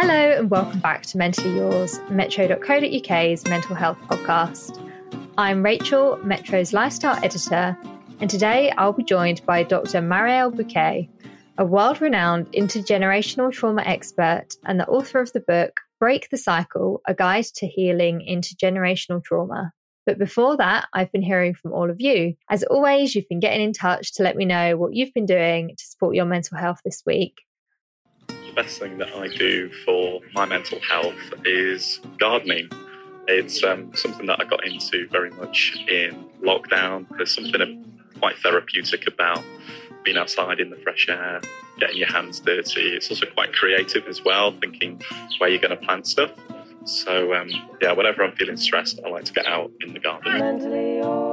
Hello and welcome back to Mentally Yours, metro.co.uk's mental health podcast. I'm Rachel, Metro's lifestyle editor, and today I'll be joined by Dr. Mariel Buqué, a world renowned intergenerational trauma expert and the author of the book Break the Cycle A Guide to Healing Intergenerational Trauma. But before that, I've been hearing from all of you. As always, you've been getting in touch to let me know what you've been doing to support your mental health this week. The best thing that I do for my mental health is gardening. It's um, something that I got into very much in lockdown. There's something quite therapeutic about being outside in the fresh air, getting your hands dirty. It's also quite creative as well, thinking where you're going to plant stuff. So, um, yeah, whenever I'm feeling stressed, I like to get out in the garden.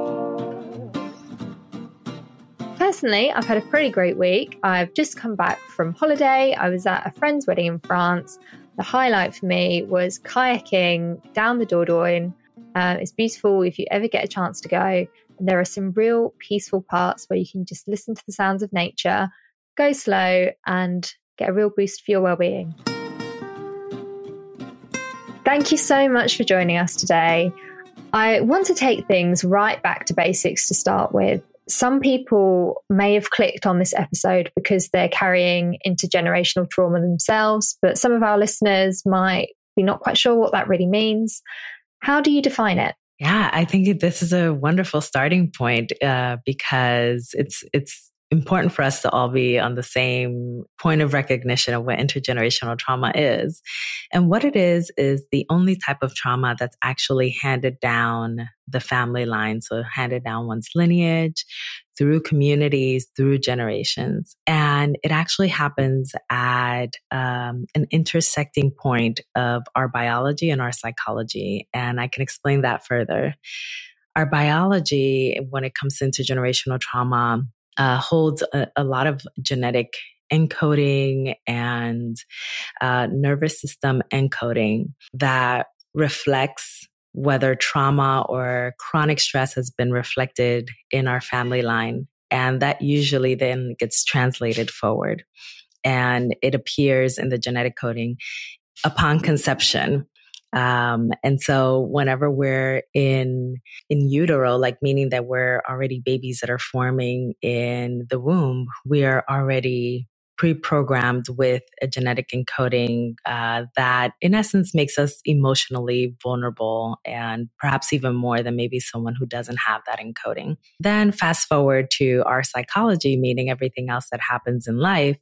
Personally, I've had a pretty great week. I've just come back from holiday. I was at a friend's wedding in France. The highlight for me was kayaking down the Dordogne. Uh, it's beautiful if you ever get a chance to go. And there are some real peaceful parts where you can just listen to the sounds of nature, go slow, and get a real boost for your well-being. Thank you so much for joining us today. I want to take things right back to basics to start with. Some people may have clicked on this episode because they're carrying intergenerational trauma themselves, but some of our listeners might be not quite sure what that really means. How do you define it? Yeah, I think this is a wonderful starting point uh, because it's it's important for us to all be on the same point of recognition of what intergenerational trauma is. And what it is, is the only type of trauma that's actually handed down the family line. So handed down one's lineage through communities, through generations. And it actually happens at um, an intersecting point of our biology and our psychology. And I can explain that further. Our biology, when it comes to intergenerational trauma, uh, holds a, a, lot of genetic encoding and uh, nervous system encoding that reflects whether trauma or chronic stress has been reflected in our family line. And that usually then gets translated forward. And it appears in the genetic coding upon conception. Um, and so whenever we're in, in utero, like meaning that we're already babies that are forming in the womb, we are already pre-programmed with a genetic encoding uh, that in essence makes us emotionally vulnerable and perhaps even more than maybe someone who doesn't have that encoding. Then fast forward to our psychology meaning everything else that happens in life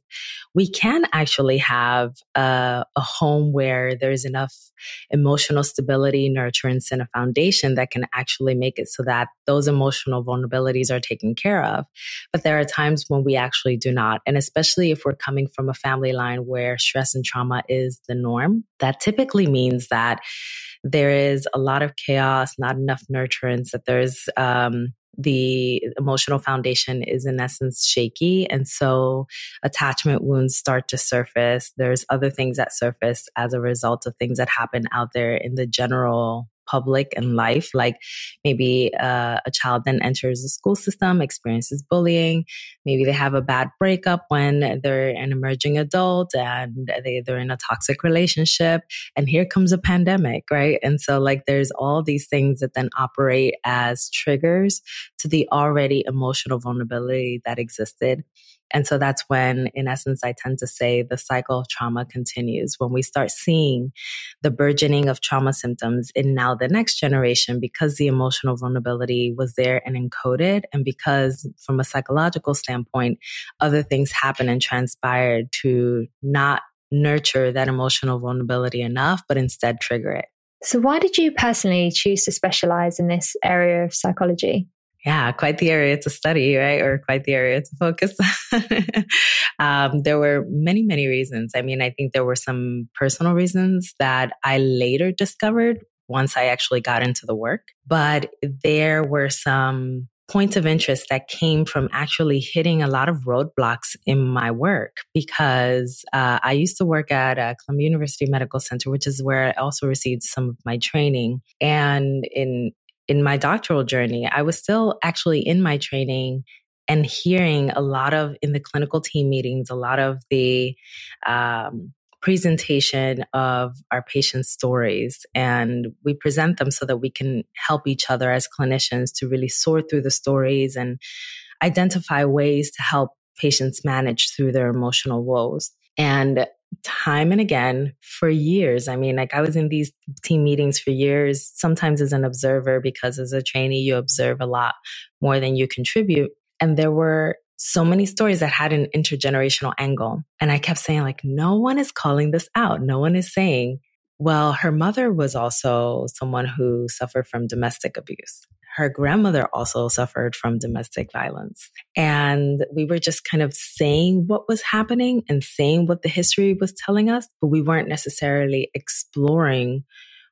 we can actually have a, a home where there's enough emotional stability nurturance and a foundation that can actually make it so that those emotional vulnerabilities are taken care of. But there are times when we actually do not and especially if we're coming from a family line where stress and trauma is the norm, that typically means that there is a lot of chaos, not enough nurturance, that there's um, the emotional foundation is in essence shaky. And so attachment wounds start to surface. There's other things that surface as a result of things that happen out there in the general public and life. Like maybe uh, a child then enters the school system, experiences bullying. Maybe they have a bad breakup when they're an emerging adult and they, they're in a toxic relationship. And here comes a pandemic, right? And so, like, there's all these things that then operate as triggers to the already emotional vulnerability that existed. And so that's when, in essence, I tend to say the cycle of trauma continues. When we start seeing the burgeoning of trauma symptoms in now the next generation, because the emotional vulnerability was there and encoded, and because from a psychological standpoint, other things happen and transpired to not nurture that emotional vulnerability enough, but instead trigger it. So, why did you personally choose to specialize in this area of psychology? Yeah, quite the area to study, right? Or quite the area to focus um, there were many, many reasons. I mean, I think there were some personal reasons that I later discovered once I actually got into the work, but there were some points of interest that came from actually hitting a lot of roadblocks in my work because uh, I used to work at uh, Columbia University Medical Center, which is where I also received some of my training. And in in my doctoral journey, I was still actually in my training and hearing a lot of in the clinical team meetings, a lot of the um, presentation of our patients' stories. And we present them so that we can help each other as clinicians to really sort through the stories and identify ways to help patients manage through their emotional woes. And time and again for years. I mean, like I was in these team meetings for years, sometimes as an observer, because as a trainee, you observe a lot more than you contribute. And there were so many stories that had an intergenerational angle. And I kept saying, like, no one is calling this out. No one is saying, well, her mother was also someone who suffered from domestic abuse her grandmother also suffered from domestic violence. And we were just kind of saying what was happening and saying what the history was telling us, but we weren't necessarily exploring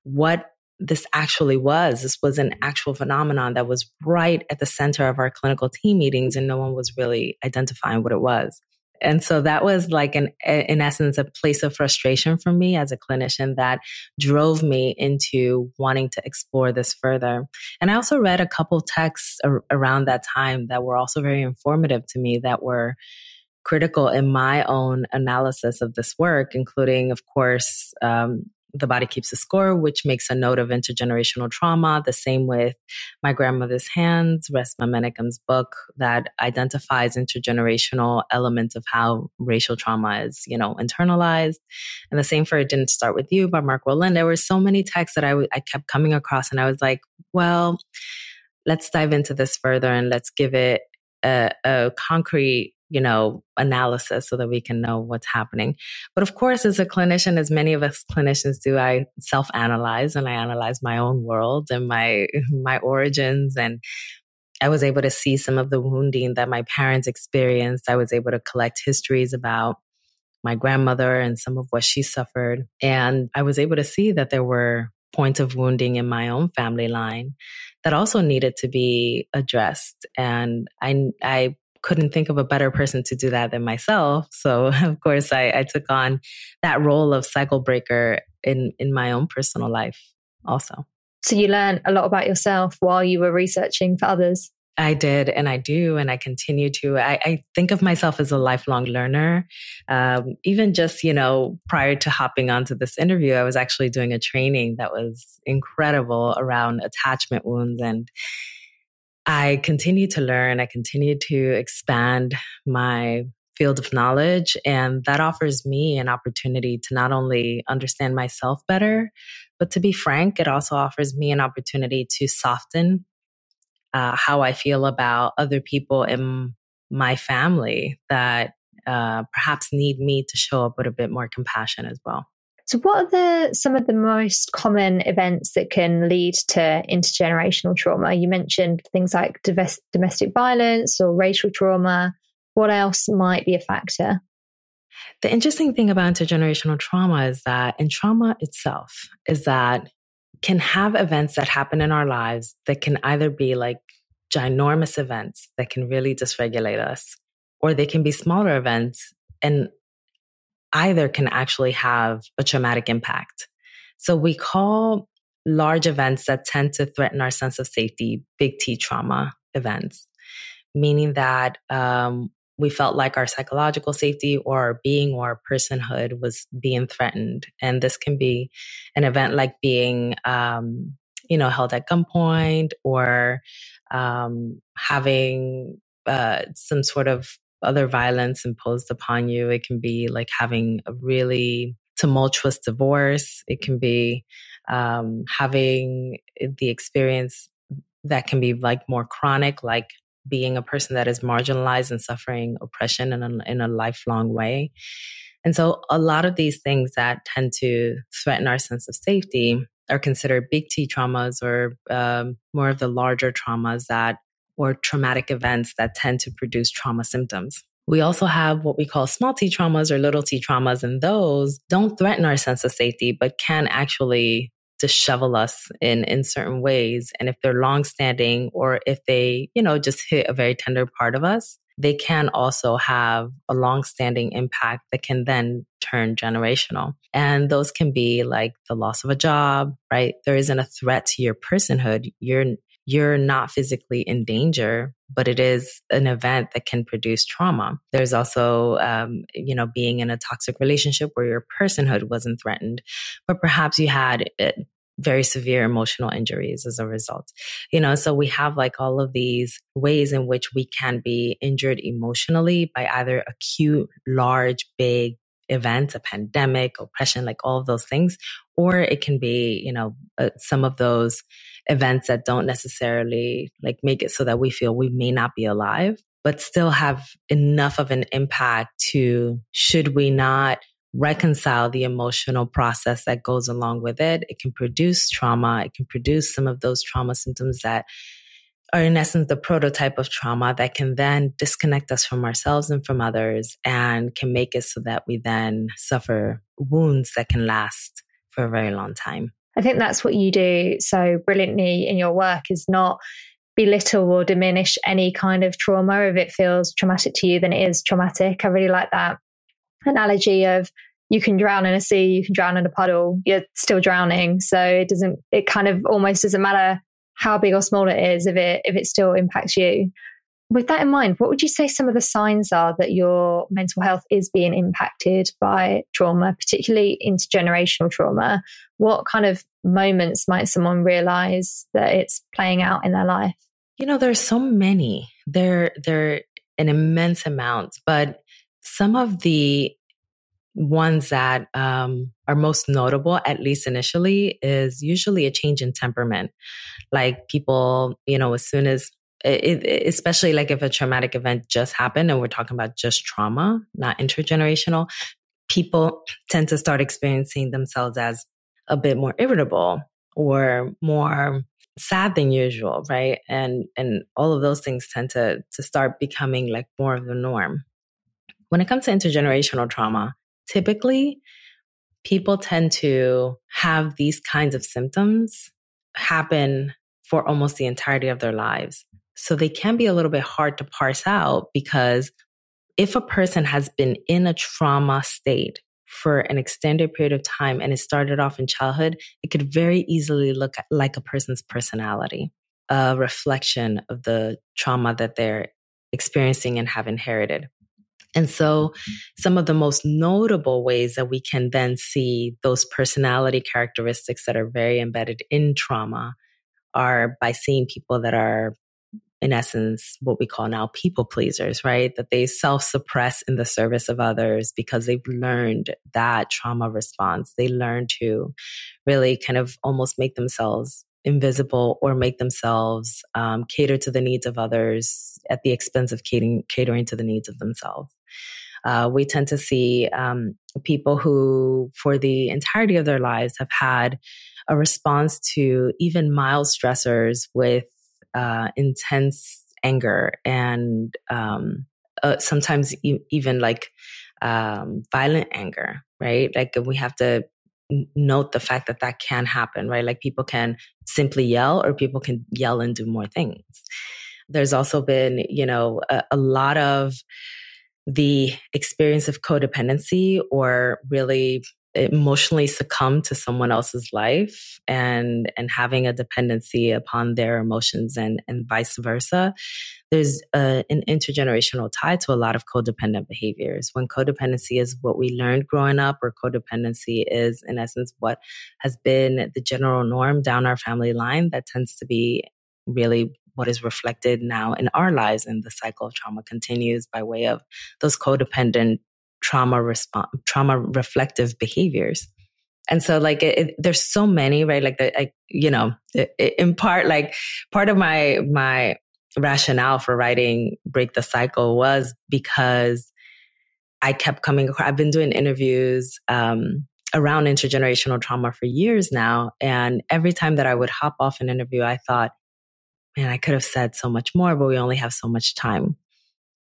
what this actually was. This was an actual phenomenon that was right at the center of our clinical team meetings, and no one was really identifying what it was. And so that was like an, in essence, a place of frustration for me as a clinician that drove me into wanting to explore this further. And I also read a couple texts ar- around that time that were also very informative to me that were critical in my own analysis of this work, including, of course, um, the Body Keeps a Score, which makes a note of intergenerational trauma. The same with My Grandmother's Hands, Resmaa Menakem's book that identifies intergenerational elements of how racial trauma is, you know, internalized. And the same for It Didn't Start With You by Mark Wolynn. There were so many texts that I, w- I kept coming across and I was like, well, let's dive into this further and let's give it a, a concrete you know, analysis so that we can know what's happening. But of course, as a clinician, as many of us clinicians do, I self analyze and I analyze my own world and my, my origins. And I was able to see some of the wounding that my parents experienced. I was able to collect histories about my grandmother and some of what she suffered. And I was able to see that there were points of wounding in my own family line that also needed to be addressed. And I, I couldn't think of a better person to do that than myself. So of course I, I took on that role of cycle breaker in, in my own personal life also. So you learned a lot about yourself while you were researching for others. I did, and I do, and I continue to. I, I think of myself as a lifelong learner. Um, even just, you know, prior to hopping onto this interview, I was actually doing a training that was incredible around attachment wounds. And I continue to learn, I continue to expand my field of knowledge. And that offers me an opportunity to not only understand myself better, but to be frank, it also offers me an opportunity to soften uh, how I feel about other people in my family that uh, perhaps need me to show up with a bit more compassion as well. So, what are the some of the most common events that can lead to intergenerational trauma? You mentioned things like domestic violence or racial trauma. What else might be a factor? The interesting thing about intergenerational trauma is that, and trauma itself, is that can have events that happen in our lives that can either be like ginormous events that can really dysregulate us, or they can be smaller events and either can actually have a traumatic impact. So we call large events that tend to threaten our sense of safety big T trauma events, meaning that um, we felt like our psychological safety or our being or our personhood was being threatened. And this can be an event like being, um, you know, held at gunpoint or um, having uh, some sort of other violence imposed upon you. It can be like having a really tumultuous divorce. It can be um, having the experience that can be like more chronic, like being a person that is marginalized and suffering oppression in a, in a lifelong way. And so a lot of these things that tend to threaten our sense of safety are considered big T traumas or um, more of the larger traumas that or traumatic events that tend to produce trauma symptoms. We also have what we call small t traumas or little t traumas, and those don't threaten our sense of safety, but can actually dishevel us in in certain ways. And if they're long standing or if they you know just hit a very tender part of us they can also have a long standing impact that can then turn generational. And those can be like the loss of a job right? There isn't a threat to your personhood. You're you're not physically in danger, but it is an event that can produce trauma. There's also, um, you know, being in a toxic relationship where your personhood wasn't threatened, but perhaps you had uh, very severe emotional injuries as a result. You know, so we have like all of these ways in which we can be injured emotionally by either acute, large, big events, a pandemic, oppression, like all of those things, or it can be, you know, uh, some of those events that don't necessarily like make it so that we feel we may not be alive, but still have enough of an impact to should we not reconcile the emotional process that goes along with it. It can produce trauma. It can produce some of those trauma symptoms that are in essence the prototype of trauma that can then disconnect us from ourselves and from others and can make it so that we then suffer wounds that can last for a very long time. I think that's what you do so brilliantly in your work is not belittle or diminish any kind of trauma. If it feels traumatic to you, then it is traumatic. I really like that analogy of you can drown in a sea, you can drown in a puddle, you're still drowning. So it doesn't, it kind of almost doesn't matter how big or small it is if it, if it still impacts you. With that in mind, what would you say some of the signs are that your mental health is being impacted by trauma, particularly intergenerational trauma? What kind of moments might someone realize that it's playing out in their life? You know, there's so many. There, there an immense amount, but some of the ones that um, are most notable, at least initially, is usually a change in temperament. Like people, you know, as soon as it, especially like if a traumatic event just happened and we're talking about just trauma, not intergenerational, people tend to start experiencing themselves as a bit more irritable or more sad than usual, right? And and all of those things tend to to start becoming like more of the norm. When it comes to intergenerational trauma, typically people tend to have these kinds of symptoms happen for almost the entirety of their lives. So they can be a little bit hard to parse out because if a person has been in a trauma state for an extended period of time and it started off in childhood, it could very easily look like a person's personality, a reflection of the trauma that they're experiencing and have inherited. And so, some of the most notable ways that we can then see those personality characteristics that are very embedded in trauma are by seeing people that are in essence, what we call now people pleasers, right? That they self suppress in the service of others because they've learned that trauma response. They learn to really kind of almost make themselves invisible or make themselves um, cater to the needs of others at the expense of catering, catering to the needs of themselves. Uh, we tend to see um, people who, for the entirety of their lives, have had a response to even mild stressors with uh, intense anger and um, uh, sometimes e- even like um, violent anger, right? Like we have to note the fact that that can happen, right? Like people can simply yell or people can yell and do more things. There's also been, you know, a, a lot of the experience of codependency or really emotionally succumb to someone else's life and and having a dependency upon their emotions and and vice versa. There's a, an intergenerational tie to a lot of codependent behaviors. When codependency is what we learned growing up or codependency is in essence what has been the general norm down our family line that tends to be really what is reflected now in our lives and the cycle of trauma continues by way of those codependent trauma response, trauma reflective behaviors. And so like it, it, there's so many, right? Like the, you know, it, in part, like part of my, my rationale for writing Break the Cycle was because I kept coming across, I've been doing interviews, um, around intergenerational trauma for years now. And every time that I would hop off an interview, I thought, man, I could have said so much more, but we only have so much time.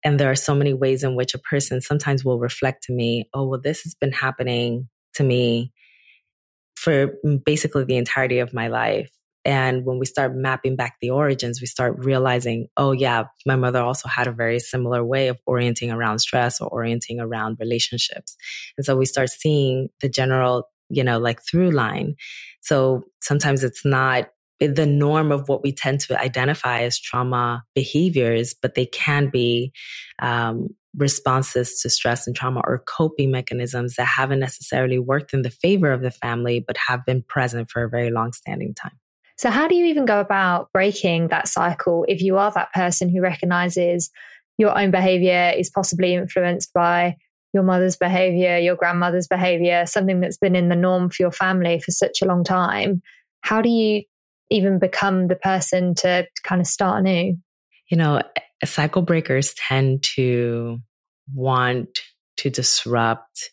And there are so many ways in which a person sometimes will reflect to me, oh, well, this has been happening to me for mm, basically the entirety of my life. And when we start mapping back the origins, we start realizing, oh, yeah, my mother also had a very similar way of orienting around stress or orienting around relationships. And so we start seeing the general, you know, like through line. So sometimes it's not the norm of what we tend to identify as trauma behaviors, but they can be um, responses to stress and trauma or coping mechanisms that haven't necessarily worked in the favor of the family, but have been present for a very long standing time. So, how do you even go about breaking that cycle if you are that person who recognizes your own behavior is possibly influenced by your mother's behavior, your grandmother's behavior, something that's been in the norm for your family for such a long time? How do you even become the person to kind of start anew? You know, cycle breakers tend to want to disrupt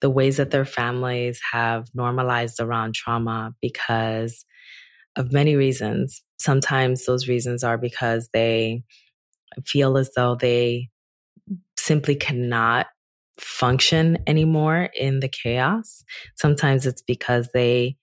the ways that their families have normalized around trauma because of many reasons. Sometimes those reasons are because they feel as though they simply cannot function anymore in the chaos. Sometimes it's because they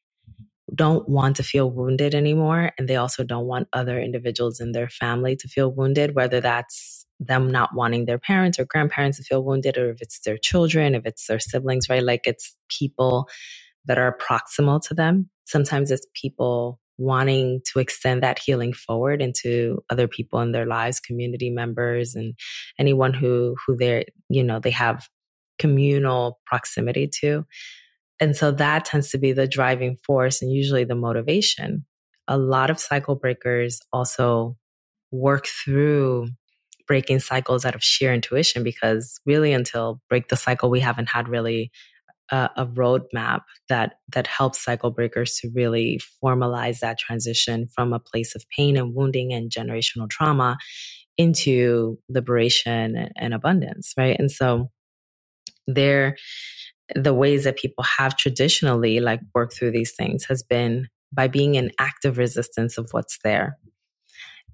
don't want to feel wounded anymore. And they also don't want other individuals in their family to feel wounded, whether that's them not wanting their parents or grandparents to feel wounded, or if it's their children, if it's their siblings, right? Like it's people that are proximal to them. Sometimes it's people wanting to extend that healing forward into other people in their lives, community members and anyone who who they're, you know, they have communal proximity to. And so that tends to be the driving force and usually the motivation. A lot of cycle breakers also work through breaking cycles out of sheer intuition because really until break the cycle, we haven't had really a, a roadmap that that helps cycle breakers to really formalize that transition from a place of pain and wounding and generational trauma into liberation and abundance, right? And so there the ways that people have traditionally like worked through these things has been by being in active resistance of what's there.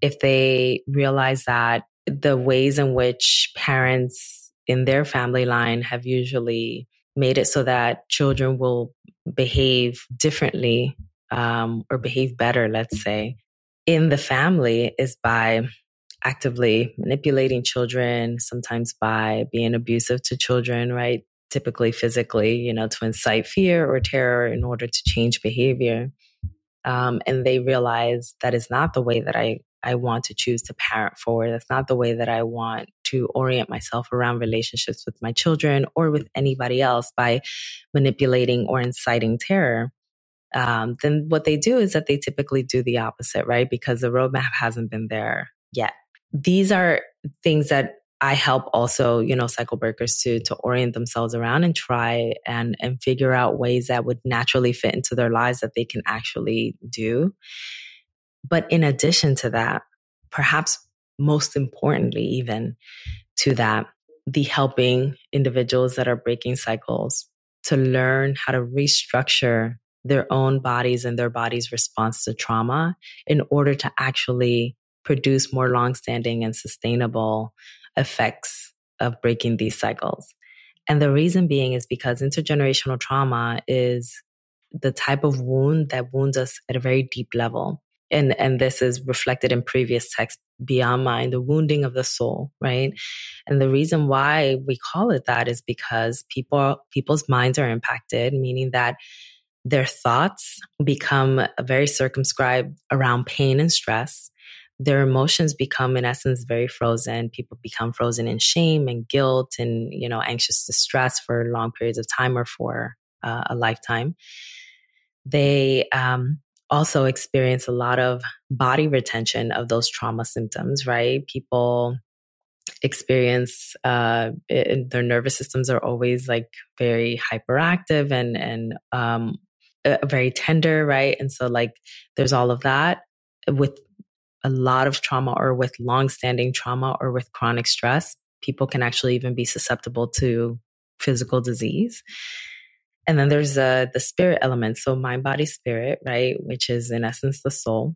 If they realize that the ways in which parents in their family line have usually made it so that children will behave differently um, or behave better, let's say, in the family is by actively manipulating children, sometimes by being abusive to children, right? Typically physically, you know, to incite fear or terror in order to change behavior. Um, and they realize that is not the way that I, I want to choose to parent forward. That's not the way that I want to orient myself around relationships with my children or with anybody else by manipulating or inciting terror. Um, then what they do is that they typically do the opposite, right? Because the roadmap hasn't been there yet. These are things that I help also, you know, cycle breakers to to orient themselves around and try and and figure out ways that would naturally fit into their lives that they can actually do. But in addition to that, perhaps most importantly, even to that, the helping individuals that are breaking cycles to learn how to restructure their own bodies and their body's response to trauma in order to actually produce more longstanding and sustainable effects of breaking these cycles. And the reason being is because intergenerational trauma is the type of wound that wounds us at a very deep level. and and this is reflected in previous texts beyond mind the wounding of the soul right and the reason why we call it that is because people people's minds are impacted meaning that their thoughts become very circumscribed around pain and stress their emotions become in essence very frozen people become frozen in shame and guilt and you know anxious distress for long periods of time or for uh, a lifetime they um, also experience a lot of body retention of those trauma symptoms, right? People experience uh, it, their nervous systems are always like very hyperactive and and um, uh, very tender, right? And so like there's all of that with a lot of trauma or with long-standing trauma or with chronic stress, people can actually even be susceptible to physical disease. And then there's uh, the spirit element. So mind, body, spirit, right? Which is in essence the soul.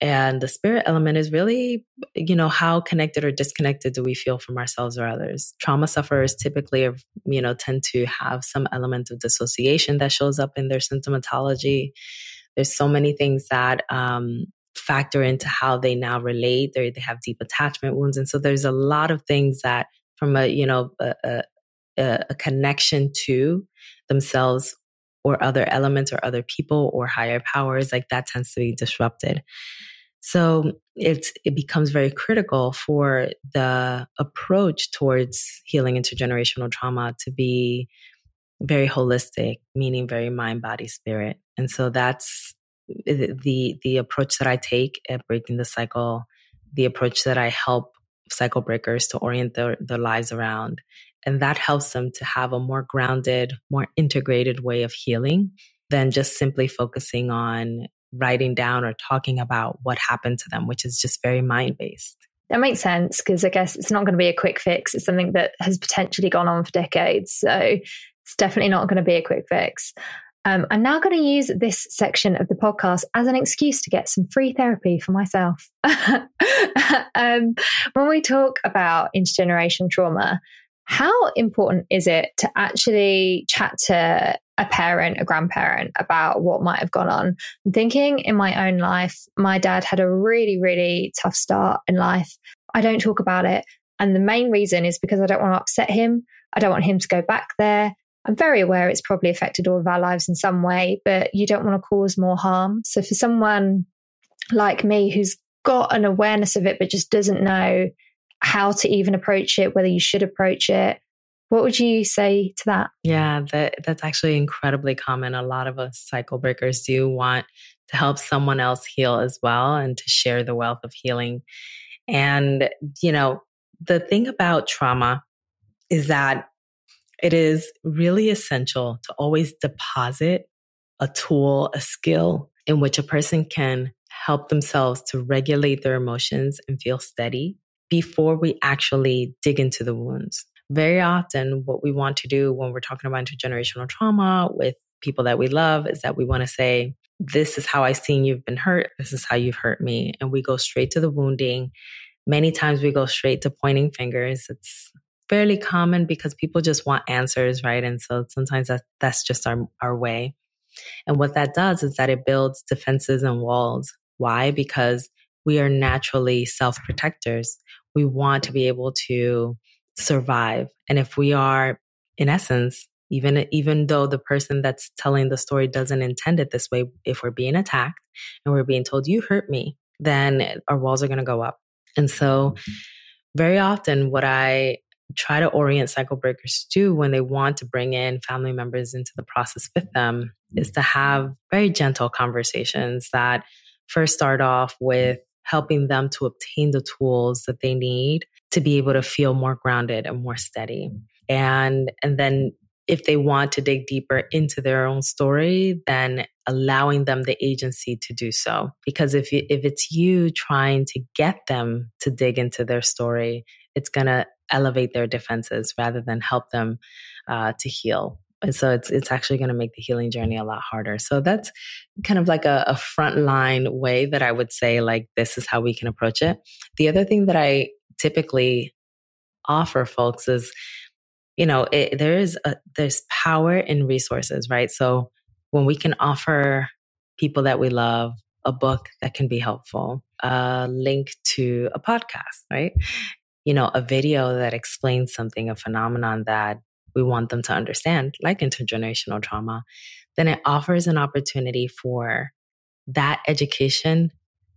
And the spirit element is really, you know, how connected or disconnected do we feel from ourselves or others? Trauma sufferers typically, you know, tend to have some element of dissociation that shows up in their symptomatology. There's so many things that um, factor into how they now relate. They they have deep attachment wounds, and so there's a lot of things that, from a you know a, a, a connection to themselves or other elements or other people or higher powers, like that tends to be disrupted. So it's it becomes very critical for the approach towards healing intergenerational trauma to be very holistic, meaning very mind, body, spirit. And so that's the the approach that I take at breaking the cycle, the approach that I help cycle breakers to orient their, their lives around and that helps them to have a more grounded, more integrated way of healing than just simply focusing on writing down or talking about what happened to them, which is just very mind based. That makes sense because I guess it's not going to be a quick fix. It's something that has potentially gone on for decades. So it's definitely not going to be a quick fix. Um, I'm now going to use this section of the podcast as an excuse to get some free therapy for myself. um, when we talk about intergenerational trauma, how important is it to actually chat to a parent, a grandparent about what might have gone on? I'm thinking in my own life, my dad had a really, really tough start in life. I don't talk about it. And the main reason is because I don't want to upset him. I don't want him to go back there. I'm very aware it's probably affected all of our lives in some way, but you don't want to cause more harm. So for someone like me who's got an awareness of it, but just doesn't know how to even approach it, whether you should approach it. What would you say to that? Yeah, that that's actually incredibly common. A lot of us cycle breakers do want to help someone else heal as well and to share the wealth of healing. And, you know, the thing about trauma is that it is really essential to always deposit a tool, a skill in which a person can help themselves to regulate their emotions and feel steady before we actually dig into the wounds. Very often, what we want to do when we're talking about intergenerational trauma with people that we love is that we want to say, This is how I've seen you've been hurt. This is how you've hurt me. And we go straight to the wounding. Many times we go straight to pointing fingers. It's fairly common because people just want answers, right? And so sometimes that, that's just our, our way. And what that does is that it builds defenses and walls. Why? Because we are naturally self protectors. We want to be able to survive. And if we are, in essence, even even though the person that's telling the story doesn't intend it this way, if we're being attacked and we're being told you hurt me, then our walls are going to go up. And so, mm-hmm. very often, what I try to orient cycle breakers to do when they want to bring in family members into the process with them is to have very gentle conversations that first start off with helping them to obtain the tools that they need to be able to feel more grounded and more steady. And and then if they want to dig deeper into their own story, then allowing them the agency to do so. Because if you, if it's you trying to get them to dig into their story, it's going to elevate their defenses rather than help them uh, to heal. And so it's it's actually going to make the healing journey a lot harder. So that's kind of like a, a frontline way that I would say like this is how we can approach it. The other thing that I typically offer folks is, you know, it, there is a, there's power in resources, right? So when we can offer people that we love a book that can be helpful, a link to a podcast, right? You know, a video that explains something, a phenomenon that we want them to understand, like intergenerational trauma, then it offers an opportunity for that education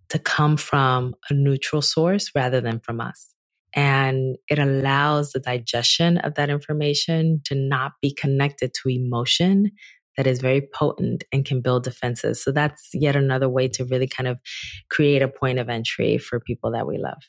to come from a neutral source rather than from us. And it allows the digestion of that information to not be connected to emotion that is very potent and can build defenses. So that's yet another way to really kind of create a point of entry for people that we love.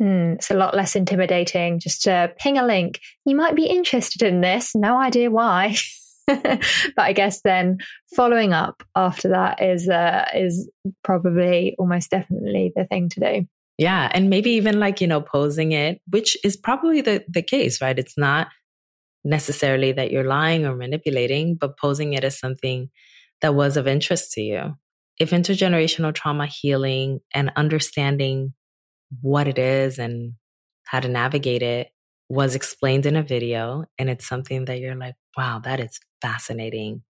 Mm, it's a lot less intimidating just to ping a link. You might be interested in this, no idea why. but I guess then following up after that is uh, is probably almost definitely the thing to do. Yeah, and maybe even like you know posing it, which is probably the the case, right? It's not necessarily that you're lying or manipulating, but posing it as something that was of interest to you. If intergenerational trauma healing and understanding what it is and how to navigate it was explained in a video, and it's something that you're like, wow, that is fascinating.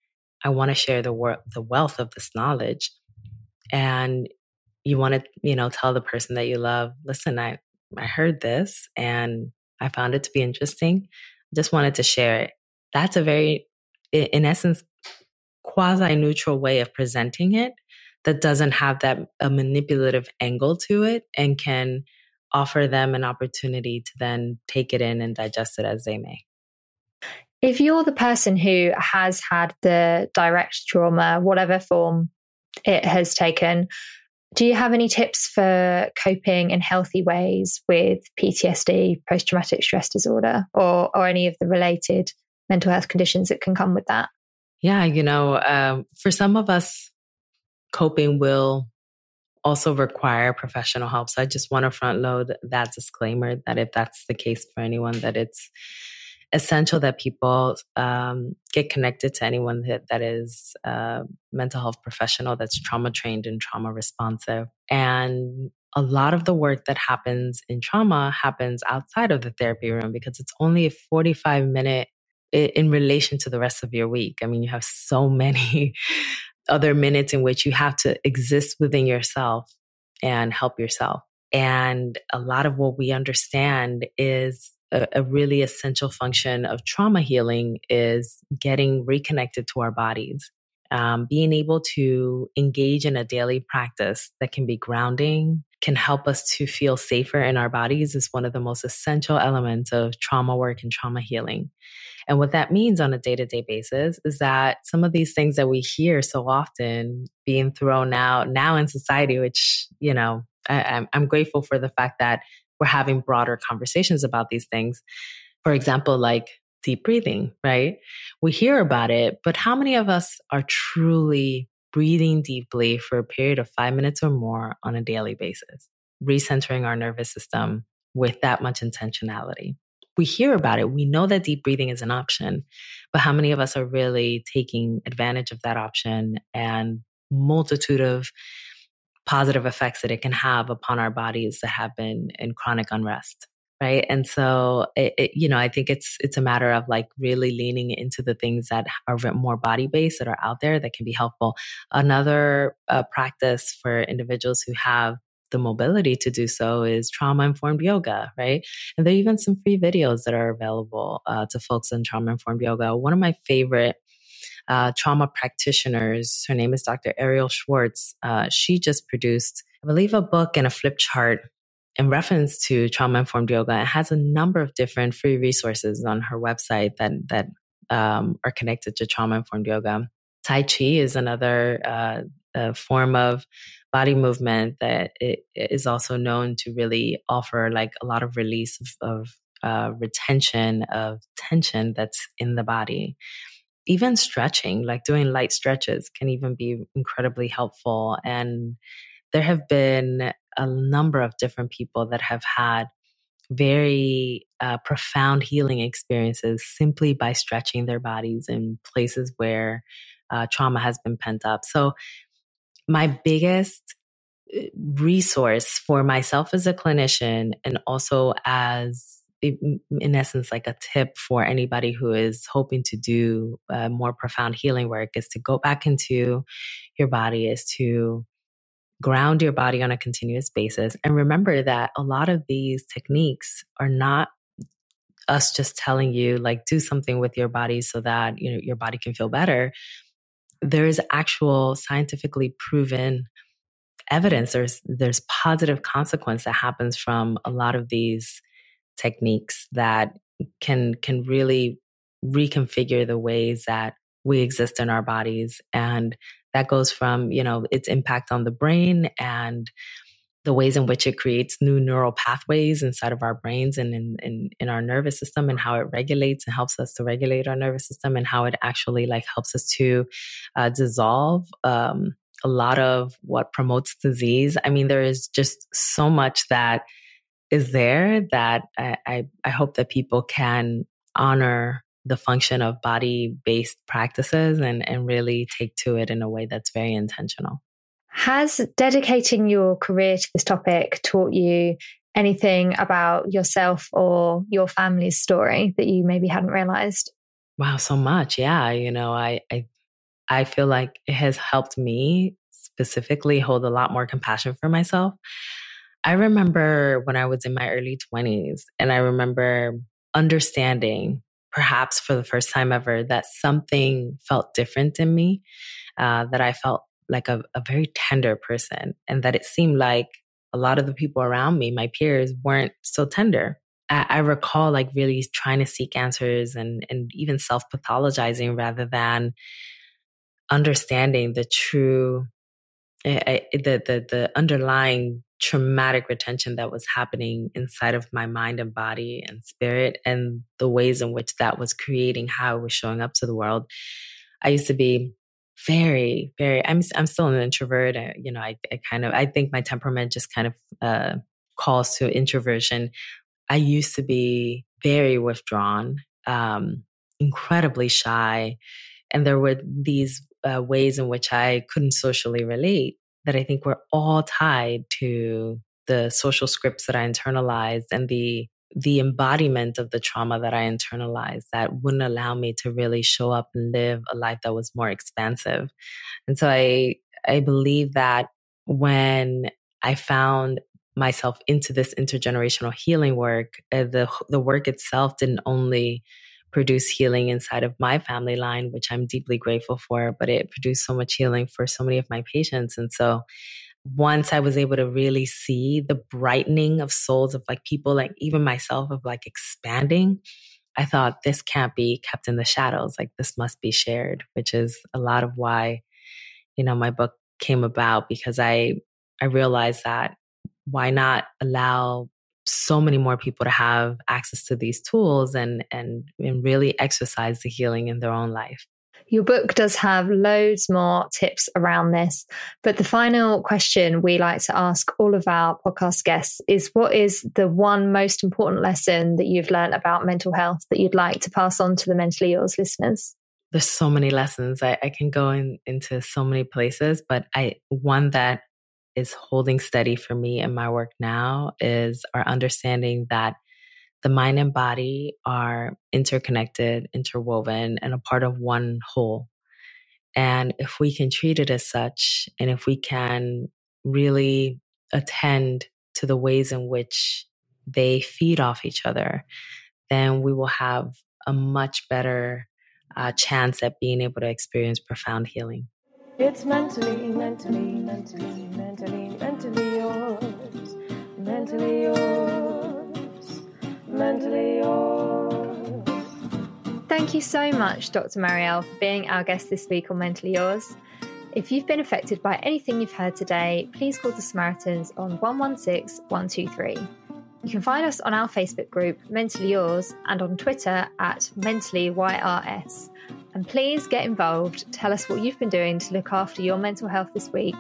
I want to share the wor- the wealth of this knowledge. And you want to, you know, tell the person that you love, listen, I, I heard this and I found it to be interesting just wanted to share it. That's a very, in essence, quasi neutral way of presenting it that doesn't have that a manipulative angle to it and can offer them an opportunity to then take it in and digest it as they may. If you're the person who has had the direct trauma, whatever form it has taken, do you have any tips for coping in healthy ways with PTSD, post traumatic stress disorder, or, or any of the related mental health conditions that can come with that? Yeah, you know, um, for some of us, coping will also require professional help. So I just want to front load that disclaimer that if that's the case for anyone, that it's essential that people um, get connected to anyone that, that is a mental health professional that's trauma trained and trauma responsive. And a lot of the work that happens in trauma happens outside of the therapy room because it's only a 45 minute in relation to the rest of your week. I mean, you have so many other minutes in which you have to exist within yourself and help yourself. And a lot of what we understand is a, a really essential function of trauma healing is getting reconnected to our bodies. Um, being able to engage in a daily practice that can be grounding, can help us to feel safer in our bodies is one of the most essential elements of trauma work and trauma healing. And what that means on a day to day basis is that some of these things that we hear so often being thrown out now in society, which, you know, I, I'm grateful for the fact that we're having broader conversations about these things. For example, like deep breathing, right? We hear about it, but how many of us are truly breathing deeply for a period of five minutes or more on a daily basis, recentering our nervous system with that much intentionality? We hear about it. We know that deep breathing is an option, but how many of us are really taking advantage of that option and multitude of positive effects that it can have upon our bodies that have been in chronic unrest right and so it, it, you know i think it's it's a matter of like really leaning into the things that are more body based that are out there that can be helpful another uh, practice for individuals who have the mobility to do so is trauma informed yoga, right? And there are even some free videos that are available uh, to folks in trauma informed yoga. One of my favorite uh, trauma practitioners. Her name is Dr. Arielle Schwartz. Uh, she just produced, I believe, a book and a flip chart in reference to trauma informed yoga. It has a number of different free resources on her website that that um, are connected to trauma informed yoga. Tai Chi is another uh, form of body movement that is also known to really offer like a lot of release of, of uh, retention of tension that's in the body even stretching, like doing light stretches, can even be incredibly helpful. And there have been a number of different people that have had very uh, profound healing experiences simply by stretching their bodies in places where uh, trauma has been pent up. So, my biggest uh, resource for myself as a clinician and also as in essence like a tip for anybody who is hoping to do uh, more profound healing work is to go back into your body is to ground your body on a continuous basis. And remember that a lot of these techniques are not us just telling you like do something with your body so that you know your body can feel better there is actual scientifically proven evidence there's there's positive consequence that happens from a lot of these techniques that can can really reconfigure the ways that we exist in our bodies and that goes from you know its impact on the brain and the ways in which it creates new neural pathways inside of our brains and in, in, in our nervous system and how it regulates and helps us to regulate our nervous system and how it actually like helps us to uh, dissolve um, a lot of what promotes disease. I mean, there is just so much that is there that I, I, I hope that people can honor the function of body based practices and, and really take to it in a way that's very intentional. Has dedicating your career to this topic taught you anything about yourself or your family's story that you maybe hadn't realized? Wow, so much. Yeah. You know, I, I, I feel like it has helped me specifically hold a lot more compassion for myself. I remember when I was in my early 20s, and I remember understanding, perhaps for the first time ever, that something felt different in me, uh, that I felt like a, a very tender person and that it seemed like a lot of the people around me, my peers, weren't so tender. I, I recall like really trying to seek answers and, and even self pathologizing rather than understanding the true, uh, the, the, the underlying traumatic retention that was happening inside of my mind and body and spirit and the ways in which that was creating how I was showing up to the world. I used to be very, very. I'm I'm still an introvert. I, you know, I, I kind of I think my temperament just kind of uh, calls to introversion. I used to be very withdrawn, um, incredibly shy, and there were these uh, ways in which I couldn't socially relate that I think were all tied to the social scripts that I internalized and the the embodiment of the trauma that I internalized that wouldn't allow me to really show up and live a life that was more expansive. And so I I believe that when I found myself into this intergenerational healing work, uh, the the work itself didn't only produce healing inside of my family line, which I'm deeply grateful for, but it produced so much healing for so many of my patients. And so once I was able to really see the brightening of souls of like people, like even myself, of like expanding, I thought this can't be kept in the shadows. Like this must be shared, which is a lot of why, you know, my book came about because I I realized that why not allow so many more people to have access to these tools and and and really exercise the healing in their own life. Your book does have loads more tips around this. But the final question we like to ask all of our podcast guests is what is the one most important lesson that you've learned about mental health that you'd like to pass on to the Mentally Yours listeners? There's so many lessons. I, I can go in, into so many places, but I one that is holding steady for me in my work now is our understanding that the mind and body are interconnected, interwoven, and a part of one whole. And if we can treat it as such, and if we can really attend to the ways in which they feed off each other, then we will have a much better uh, chance at being able to experience profound healing. It's mentally, mentally, mentally, mentally, mentally yours, mentally yours, mentally yours. Thank you so much, Dr. Mariel, for being our guest this week on Mentally Yours. If you've been affected by anything you've heard today, please call the Samaritans on 116 123. You can find us on our Facebook group, Mentally Yours, and on Twitter at MentallyYRS. And please get involved. Tell us what you've been doing to look after your mental health this week.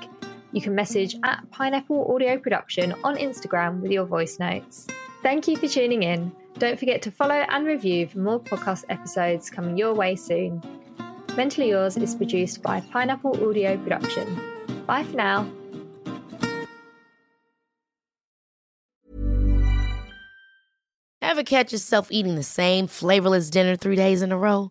You can message at Pineapple Audio Production on Instagram with your voice notes. Thank you for tuning in. Don't forget to follow and review for more podcast episodes coming your way soon. Mentally Yours is produced by Pineapple Audio Production. Bye for now. Ever catch yourself eating the same flavorless dinner three days in a row?